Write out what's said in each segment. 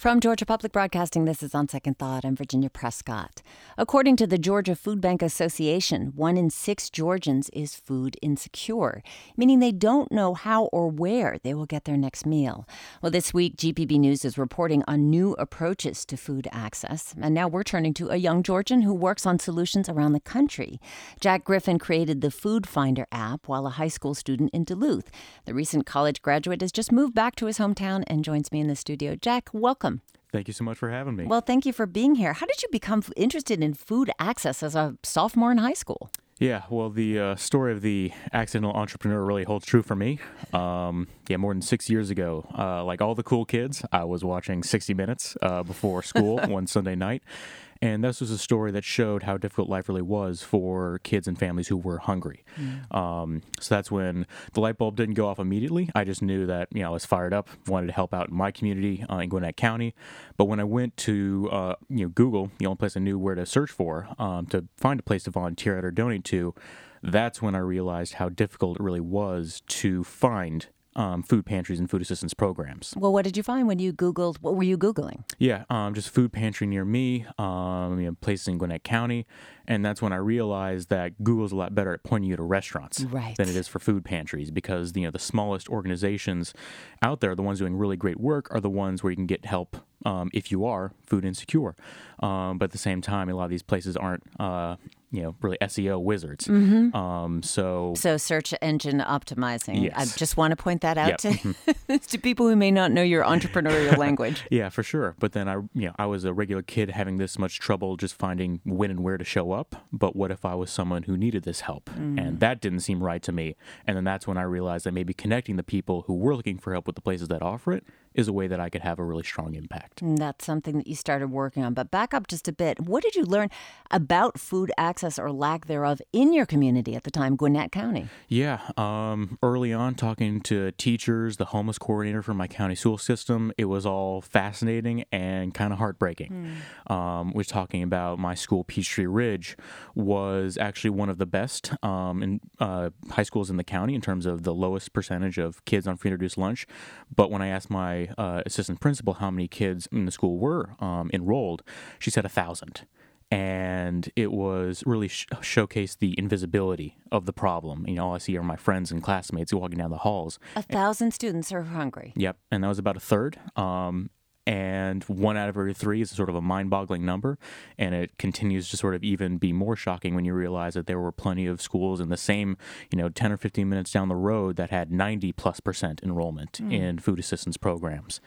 From Georgia Public Broadcasting, this is On Second Thought. I'm Virginia Prescott. According to the Georgia Food Bank Association, one in six Georgians is food insecure, meaning they don't know how or where they will get their next meal. Well, this week, GPB News is reporting on new approaches to food access. And now we're turning to a young Georgian who works on solutions around the country. Jack Griffin created the Food Finder app while a high school student in Duluth. The recent college graduate has just moved back to his hometown and joins me in the studio. Jack, welcome. Thank you so much for having me. Well, thank you for being here. How did you become interested in food access as a sophomore in high school? Yeah, well, the uh, story of the accidental entrepreneur really holds true for me. Um, yeah, more than six years ago, uh, like all the cool kids, I was watching 60 Minutes uh, before school one Sunday night. And this was a story that showed how difficult life really was for kids and families who were hungry. Mm. Um, so that's when the light bulb didn't go off immediately. I just knew that you know I was fired up, wanted to help out in my community uh, in Gwinnett County. But when I went to uh, you know Google, the only place I knew where to search for um, to find a place to volunteer at or donate to, that's when I realized how difficult it really was to find um, food pantries and food assistance programs. Well, what did you find when you Googled? What were you Googling? Yeah, um, just food pantry near me, um, you know, places in Gwinnett County. And that's when I realized that Google's a lot better at pointing you to restaurants right. than it is for food pantries because, you know, the smallest organizations out there, the ones doing really great work, are the ones where you can get help um, if you are food insecure. Um, but at the same time, a lot of these places aren't, uh, you know, really SEO wizards. Mm-hmm. Um, so, so search engine optimizing. Yes. I just want to point that out yep. to Mm-hmm. to people who may not know your entrepreneurial language. Yeah, for sure. But then I, you know, I was a regular kid having this much trouble just finding when and where to show up. But what if I was someone who needed this help, Mm. and that didn't seem right to me? And then that's when I realized that maybe connecting the people who were looking for help with the places that offer it is a way that I could have a really strong impact. And that's something that you started working on. But back up just a bit. What did you learn about food access or lack thereof in your community at the time, Gwinnett County? Yeah, um, early on, talking to teachers, the homeless coordinator for my county school system, it was all fascinating and kind of heartbreaking. Mm. Um, we're talking about my school, Peachtree Ridge, was actually one of the best um, in uh, high schools in the county in terms of the lowest percentage of kids on free and reduced lunch. But when I asked my uh, assistant principal how many kids in the school were um, enrolled, she said a thousand and it was really sh- showcased the invisibility of the problem. You know, all I see are my friends and classmates walking down the halls. A thousand students are hungry. Yep, and that was about a third. Um, and one out of every three is sort of a mind-boggling number, and it continues to sort of even be more shocking when you realize that there were plenty of schools in the same, you know, 10 or 15 minutes down the road that had 90 plus percent enrollment Mm. in food assistance programs.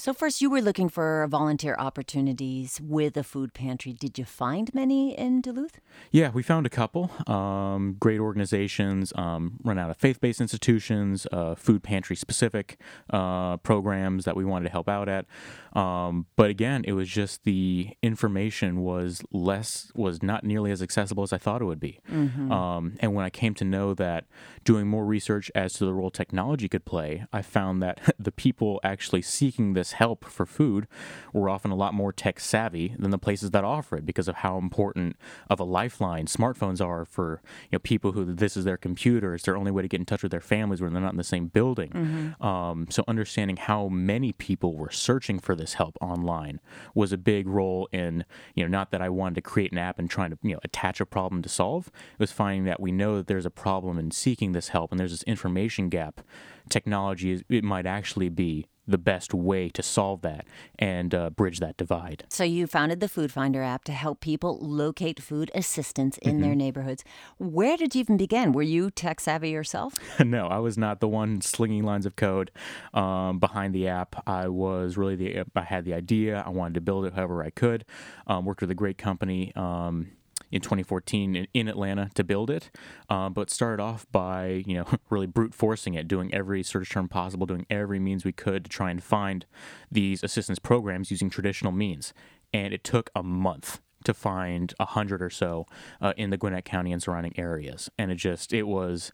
So, first, you were looking for volunteer opportunities with a food pantry. Did you find many in Duluth? Yeah, we found a couple um, great organizations, um, run out of faith based institutions, uh, food pantry specific uh, programs that we wanted to help out at. Um, but again, it was just the information was less, was not nearly as accessible as I thought it would be. Mm-hmm. Um, and when I came to know that doing more research as to the role technology could play, I found that the people actually seeking this help for food were often a lot more tech savvy than the places that offer it because of how important of a lifeline smartphones are for you know people who this is their computer it's their only way to get in touch with their families when they're not in the same building. Mm-hmm. um, so understanding how many people were searching for this help online was a big role in you know not that I wanted to create an app and trying to you know attach a problem to solve. It was finding that we know that there's a problem in seeking this help and there's this information gap. Technology is, it might actually be the best way to solve that and uh, bridge that divide. So, you founded the Food Finder app to help people locate food assistance in Mm-hmm. their neighborhoods. Where did you even begin? Were you tech savvy yourself? no, I was not the one slinging lines of code um, behind the app. I was really the I had the idea. I wanted to build it however I could. Um, worked with a great company. Um, in 2014 in, in Atlanta to build it, um, but started off by you know really brute forcing it, doing every search term possible, doing every means we could to try and find these assistance programs using traditional means, and it took a month to find a hundred or so uh, in the Gwinnett County and surrounding areas, and it just it was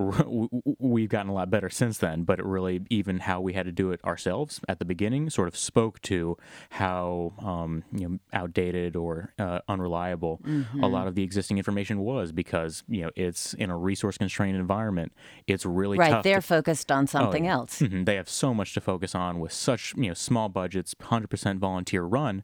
we've gotten a lot better since then, but it really, even how we had to do it ourselves at the beginning, sort of spoke to how um, you know, outdated or uh, unreliable mm-hmm. a lot of the existing information was because you know it's in a resource constrained environment. It's really right. They're to, focused on something oh, else. Mm-hmm. They have so much to focus on with such you know small budgets, hundred percent volunteer run.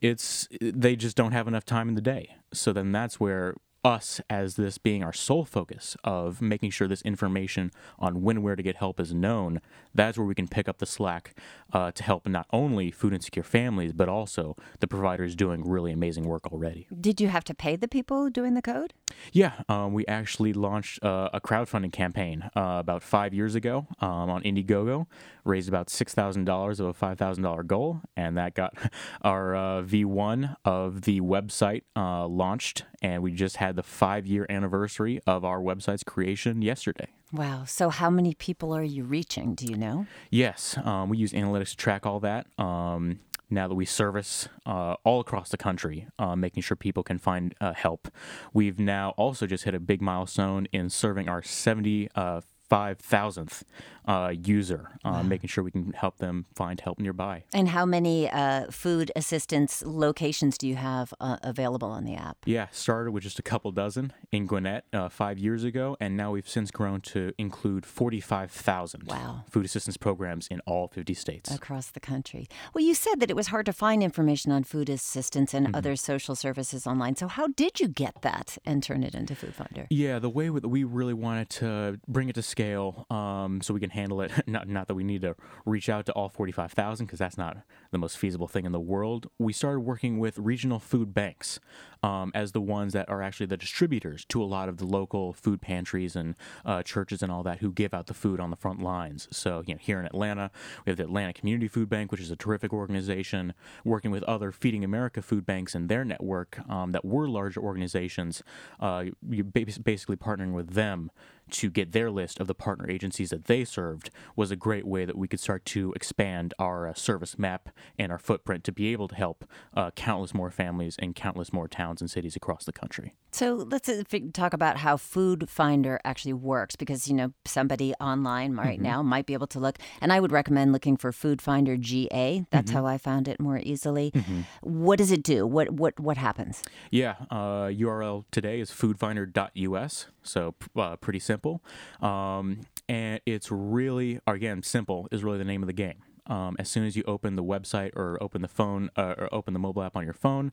It's they just don't have enough time in the day. So then that's where us as this being our sole focus of making sure this information on when where to get help is known that's where we can pick up the slack uh, to help not only food insecure families but also the providers doing really amazing work already. Did you have to pay the people doing the code? Yeah um, we actually launched uh, a crowdfunding campaign uh, about five years ago um, on indiegogo raised about $6000 of a $5000 goal and that got our uh, v1 of the website uh, launched and we just had the five year anniversary of our website's creation yesterday. Wow. So, how many people are you reaching? Do you know? Yes. Um, we use analytics to track all that. Um, now that we service uh, all across the country, uh, making sure people can find uh, help. We've now also just hit a big milestone in serving our 70 uh, five thousandth uh, user, uh, wow. making sure we can help them find help nearby. And how many uh, food assistance locations do you have uh, available on the app? Yeah, started with just a couple dozen in Gwinnett uh, five years ago, and now we've since grown to include forty-five thousand wow. food assistance programs in all fifty states across the country. Well, you said that it was hard to find information on food assistance and mm-hmm. other social services online. So how did you get that and turn it into Food Finder? Yeah, the way that we really wanted to bring it to scale um, so we can handle it. Not, not that we need to reach out to all 45,000 because that's not the most feasible thing in the world. We started working with regional food banks um, as the ones that are actually the distributors to a lot of the local food pantries and uh, churches and all that who give out the food on the front lines. So, you know, here in Atlanta, we have the Atlanta Community Food Bank, which is a terrific organization, working with other Feeding America food banks and their network um, that were larger organizations. Uh, you basically partnering with them to get their list of the partner agencies that they served was a great way that we could start to expand our uh, service map and our footprint to be able to help uh, countless more families and countless more towns and cities across the country. So let's uh, talk about how Food Finder actually works because, you know, somebody online right mm-hmm. now might be able to look, and I would recommend looking for Food Finder GA. That's mm-hmm. how I found it more easily. Mm-hmm. What does it do? What, what, what happens? Yeah, uh, URL today is foodfinder.us, so uh, pretty simple simple. Um, and it's really, again, simple is really the name of the game. Um, as soon as you open the website or open the phone uh, or open the mobile app on your phone,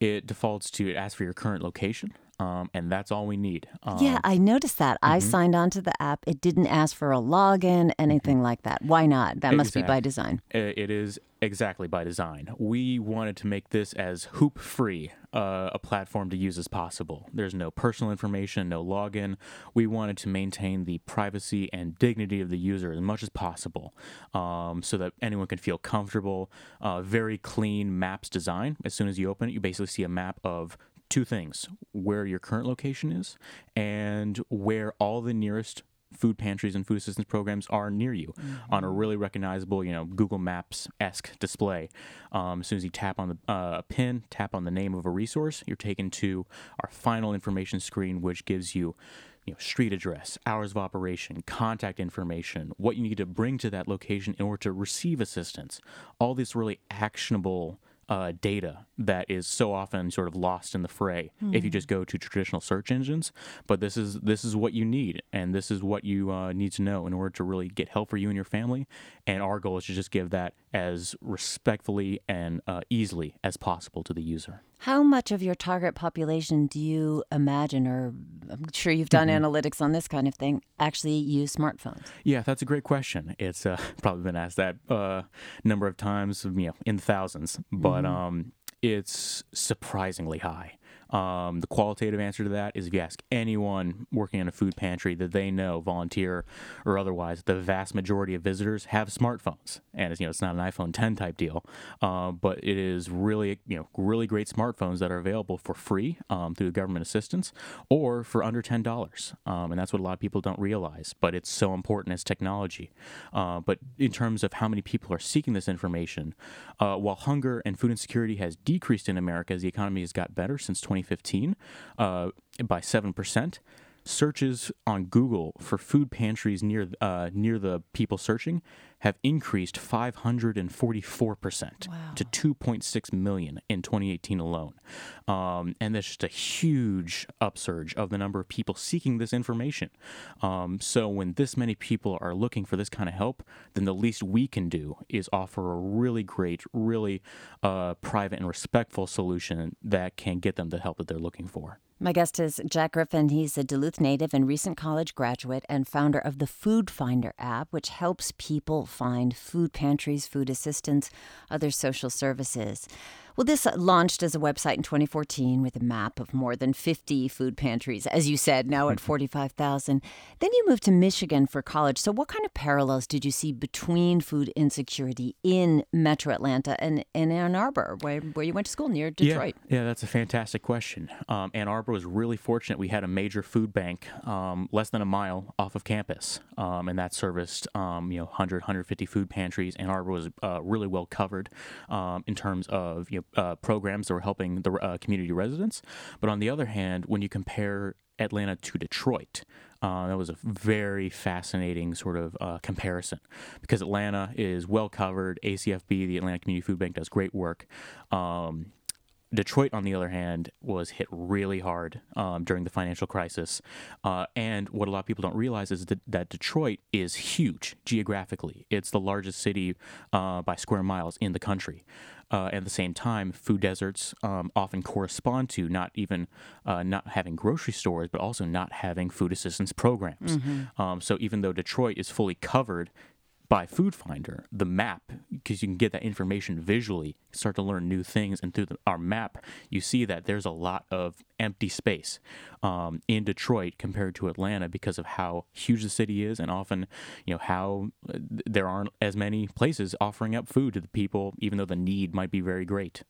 it defaults to it asks for your current location. Um, and that's all we need. Um, yeah, I noticed that. Mm-hmm. I signed on to the app. It didn't ask for a login, anything mm-hmm. like that. Why not? That must exactly. be by design. It is exactly by design. We wanted to make this as hoop free uh, a platform to use as possible. There's no personal information, no login. We wanted to maintain the privacy and dignity of the user as much as possible um, so that anyone can feel comfortable. Uh, very clean maps design. As soon as you open it, you basically see a map of two things where your current location is and where all the nearest food pantries and food assistance programs are near you mm-hmm. on a really recognizable, you know, Google Maps esque display. Um, as soon as you tap on the uh, pin, tap on the name of a resource, you're taken to our final information screen, which gives you you know, street address, hours of operation, contact information, what you need to bring to that location in order to receive assistance. All these really actionable uh, data that is so often sort of lost in the fray mm. if you hmm. just go to traditional search engines. But this is this is what you need, and this is what you uh, need to know in order to really get help for you and your family. And our goal is to just give that as respectfully and uh, easily as possible to the user. How much of your target population do you imagine, or I'm sure you've done mm-hmm. analytics on this kind of thing, actually use smartphones? Yeah, that's a great question. It's uh, probably been asked that uh, number of times, you know, in thousands, but mm-hmm. um, it's surprisingly high. Um, the qualitative answer to that is if you ask anyone working in a food pantry that they know, volunteer or otherwise, the vast majority of visitors have smartphones, and it's, you know it's not an iPhone 10 type deal, uh, but it is really you know really great smartphones that are available for free um, through government assistance or for under ten dollars, um, and that's what a lot of people don't realize. But it's so important as technology. Uh, but in terms of how many people are seeking this information, uh, while hunger and food insecurity has decreased in America as the economy has got better since 2015 uh, by 7%. Searches on Google for food pantries near uh, near the people searching have increased 544% Wow. to 2.6 million in 2018 alone. Um, and that's just a huge upsurge of the number of people seeking this information. Um, so when this many people are looking for this kind of help, then the least we can do is offer a really great, really uh, private and respectful solution that can get them the help that they're looking for. My guest is Jack Griffin. He's a Duluth native and recent college graduate and founder of the Food Finder app, which helps people find food pantries, food assistance, other social services. Well, this launched as a website in 2014 with a map of more than 50 food pantries, as you said, now at 45,000. Then you moved to Michigan for college. So, what kind of parallels did you see between food insecurity in metro Atlanta and in Ann Arbor, where, where you went to school near Detroit? Yeah, yeah that's a fantastic question. Um, Ann Arbor was really fortunate. We had a major food bank um, less than a mile off of campus, um, and that serviced um, you know 100, 150 food pantries. Ann Arbor was uh, really well covered um, in terms of you know uh, programs that were helping the uh, community residents. But on the other hand, when you compare Atlanta to Detroit. Uh, that was a very fascinating sort of uh, comparison because Atlanta is well covered. ACFB, the Atlanta Community Food Bank, does great work. Um, Detroit, on the other hand, was hit really hard um, during the financial crisis. Uh, and what a lot of people don't realize is that, that Detroit is huge geographically. It's the largest city uh, by square miles in the country. Uh, at the same time, food deserts um, often correspond to not even uh, not having grocery stores, but also not having food assistance programs. Um, so even though Detroit is fully covered by Food Finder, the map, because you can get that information visually, start to learn new things. And through the, our map, you see that there's a lot of empty space um, in Detroit compared to Atlanta because of how huge the city is, and often, you know, how uh, there aren't as many places offering up food to the people, even though the need might be very great.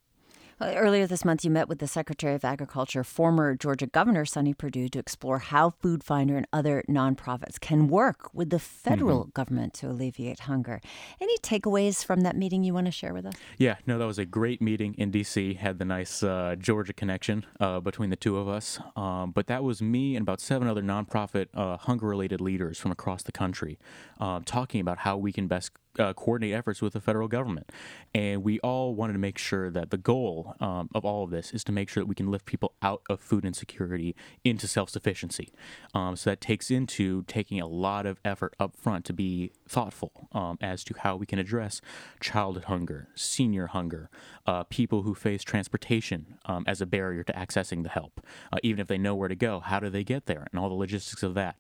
Well, Earlier this month, you met with the Secretary of Agriculture, former Georgia Governor Sonny Perdue, to explore how Food Finder and other nonprofits can work with the federal government to alleviate hunger. Any takeaways from that meeting you want to share with us? Yeah, no, that was a great meeting in D.C. Had the nice uh, Georgia connection uh, between the two of us. Um, but that was me and about seven other nonprofit uh, hunger related leaders from across the country um, talking about how we can best uh, coordinate efforts with the federal government. And we all wanted to make sure that the goal um, of all of this is to make sure that we can lift people out of food insecurity into self sufficiency. Um, so that takes into taking a lot of effort up front to be thoughtful um, as to how we can address childhood hunger, senior hunger, uh, people who face transportation um, as a barrier to accessing the help. Uh, even if they know where to go, how do they get there, and all the logistics of that.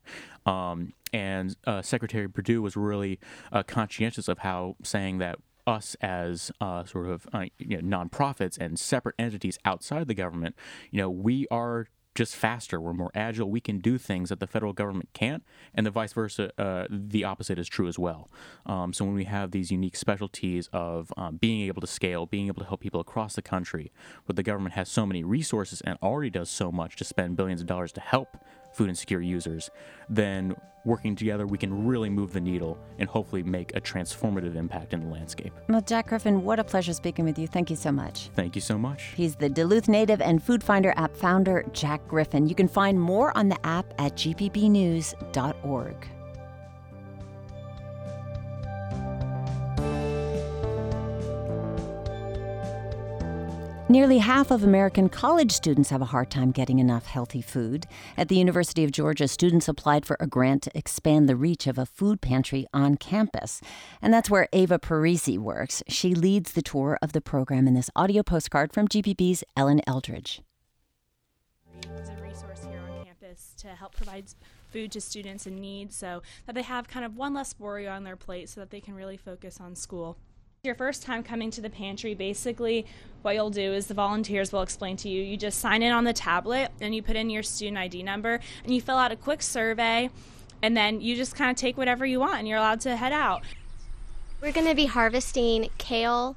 Um, and uh, Secretary Perdue was really uh, conscientious of how saying that us as uh, sort of uh, you know, nonprofits and separate entities outside the government, you know, we are just faster. We're more agile. We can do things that the federal government can't, and the vice versa. Uh, the opposite is true as well. Um, so when we have these unique specialties of um, being able to scale, being able to help people across the country, but the government has so many resources and already does so much to spend billions of dollars to help food insecure users, then working together, we can really move the needle and hopefully make a transformative impact in the landscape. Well, Jack Griffin, what a pleasure speaking with you. Thank you so much. Thank you so much. He's the Duluth native and Food Finder app founder, Jack Griffin. You can find more on the app at gpbnews.org. Nearly half of American college students have a hard time getting enough healthy food. At the University of Georgia, students applied for a grant to expand the reach of a food pantry on campus. And that's where Ava Parisi works. She leads the tour of the program in this audio postcard from GPB's Ellen Eldridge. is a resource here on campus to help provide food to students in need so that they have kind of one less worry on their plate so that they can really focus on school. Your first time coming to the pantry, basically what you'll do is the volunteers will explain to you. You just sign in on the tablet and you put in your student ID number and you fill out a quick survey and then you just kind of take whatever you want and you're allowed to head out. We're going to be harvesting kale,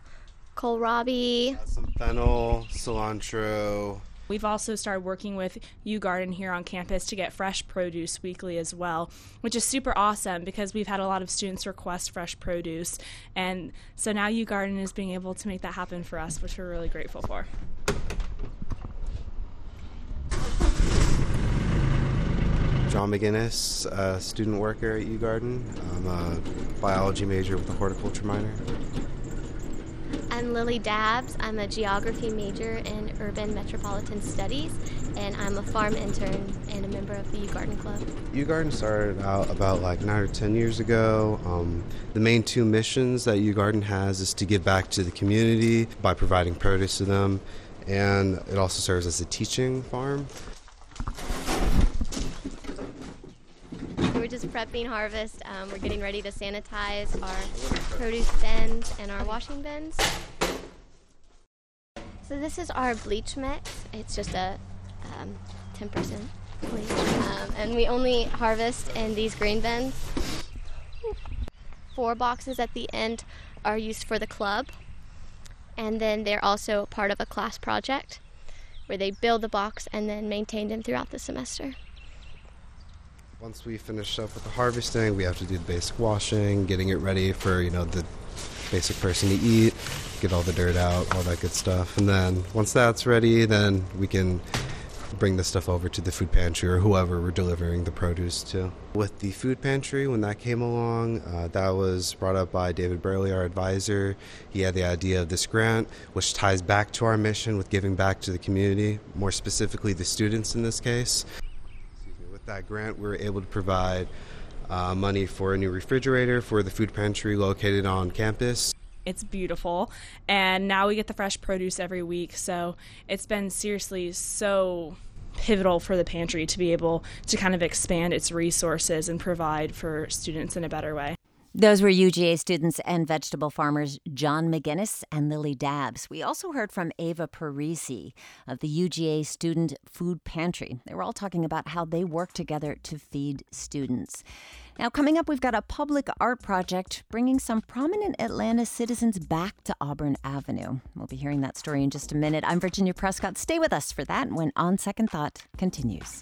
kohlrabi, Some fennel, cilantro. We've also started working with UGArden here on campus to get fresh produce weekly as well, which is super awesome because we've had a lot of students request fresh produce. And so now UGArden is being able to make that happen for us, which we're really grateful for. John McGinnis, a student worker at UGArden. I'm a biology major with a horticulture minor. I'm Lily Dabbs. I'm a geography major in urban metropolitan studies, and I'm a farm intern and a member of the UGArden Club. UGArden started out about like nine or ten years ago. Um, the main two missions that UGArden has is to give back to the community by providing produce to them, and it also serves as a teaching farm. We're just prepping harvest. Um, we're getting ready to sanitize our produce bins and our washing bins. So this is our bleach mix. It's just a um, 10% bleach. Um, and we only harvest in these green bins. Four boxes at the end are used for the club. And then they're also part of a class project where they build the box and then maintain them throughout the semester. Once we finish up with the harvesting, we have to do the basic washing, getting it ready for you know the basic person to eat, get all the dirt out, all that good stuff, and then once that's ready, then we can bring the stuff over to the food pantry or whoever we're delivering the produce to. With the food pantry, when that came along, uh, that was brought up by David Berle, our advisor. He had the idea of this grant, which ties back to our mission with giving back to the community, more specifically the students in this case. Me, With that grant, we were able to provide uh, money for a new refrigerator for the food pantry located on campus. It's beautiful, and now we get the fresh produce every week. So it's been seriously so pivotal for the pantry to be able to kind of expand its resources and provide for students in a better way. Those were UGA students and vegetable farmers John McGinnis and Lily Dabbs. We also heard from Ava Parisi of the UGA Student Food Pantry. They were all talking about how they work together to feed students. Now, coming up, we've got a public art project bringing some prominent Atlanta citizens back to Auburn Avenue. We'll be hearing that story in just a minute. I'm Virginia Prescott. Stay with us for that when On Second Thought continues.